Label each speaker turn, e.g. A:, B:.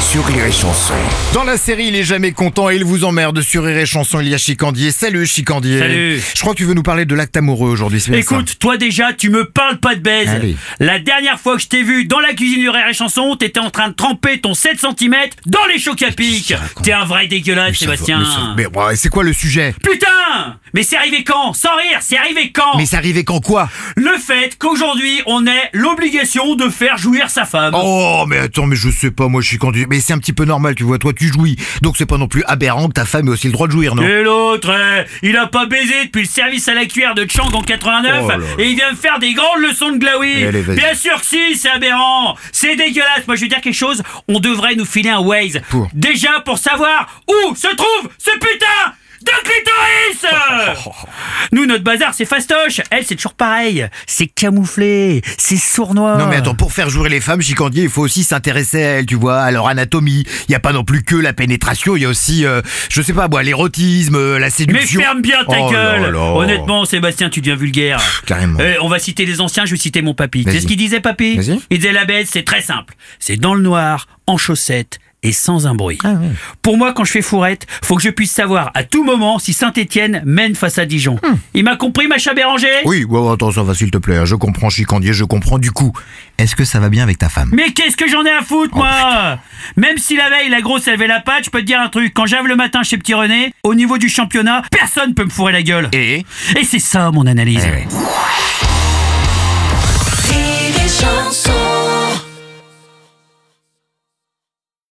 A: sur Rire et Chanson.
B: Dans la série, il est jamais content et il vous emmerde sur Rire et Chanson. Il y a Chicandier. Salut Chicandier.
C: Salut.
B: Je crois que tu veux nous parler de l'acte amoureux aujourd'hui. ça
C: Écoute, toi déjà, tu me parles pas de baise.
B: Allez.
C: La dernière fois que je t'ai vu dans la cuisine du Rire et Chanson, t'étais en train de tremper ton 7 cm dans les chocs à pic. T'es un vrai dégueulasse,
B: Mais ça va,
C: Sébastien.
B: mais ça- Mais, ouais, c'est quoi le sujet?
C: Putain Mais c'est arrivé quand? Sans rire, c'est arrivé quand?
B: Mais c'est arrivé quand quoi?
C: Le fait qu'aujourd'hui, on ait l'obligation de faire jouir sa femme.
B: Oh, mais attends, mais je sais pas, moi Chicandier. Mais c'est un petit peu normal, tu vois. Toi, tu jouis. Donc c'est pas non plus aberrant que ta femme ait aussi le droit de jouir, non?
C: Et l'autre, eh, il a pas baisé depuis le service à la cuillère de Chang en 89
B: Oh là là.
C: et il vient me faire des grandes leçons de glaoui.
B: Allez, vas-y.
C: Bien sûr que si, c'est aberrant. C'est dégueulasse. Moi, je veux dire quelque chose. On devrait nous filer un Waze.
B: Pour
C: Déjà pour savoir où se trouve ce putain de Nous, notre bazar, c'est fastoche. Elle, c'est toujours pareil. C'est camouflé. C'est sournois.
B: Non mais attends, pour faire jouer les femmes, Chicandier, il faut aussi s'intéresser à elles, tu vois, à leur anatomie. Il y a pas non plus que la pénétration, il y a aussi, euh, je sais pas, moi, l'érotisme, euh, la
C: Mais
B: séduction.
C: ferme bien ta
B: Oh
C: gueule
B: là.
C: Honnêtement, Sébastien, tu deviens vulgaire.
B: carrément.
C: Eh, on va citer les anciens, je vais citer mon papy. C'est ce qu'il disait, papy. Il disait la baisse, c'est très simple. C'est dans le noir, en chaussettes et sans un bruit.
B: Ah.
C: Pour moi, quand je fais fourrette, faut que je puisse savoir à tout moment si Saint-Étienne mène face à Dijon. Il m'a compris, Macha Béranger?
B: Hmm. Oui, ouais, attends, ça va s'il te plaît. Je comprends Chicandier, je comprends du coup. Est-ce que ça va bien avec ta femme?
C: Mais qu'est-ce que j'en ai à foutre,
B: Oh,
C: moi? Même si la veille, la grosse, elle avait la patte, je peux te dire un truc. Quand j'arrive le matin chez Petit René, au niveau du championnat, personne peut me fourrer la gueule.
B: Et?
C: Et c'est ça, mon analyse.
B: Eh ouais.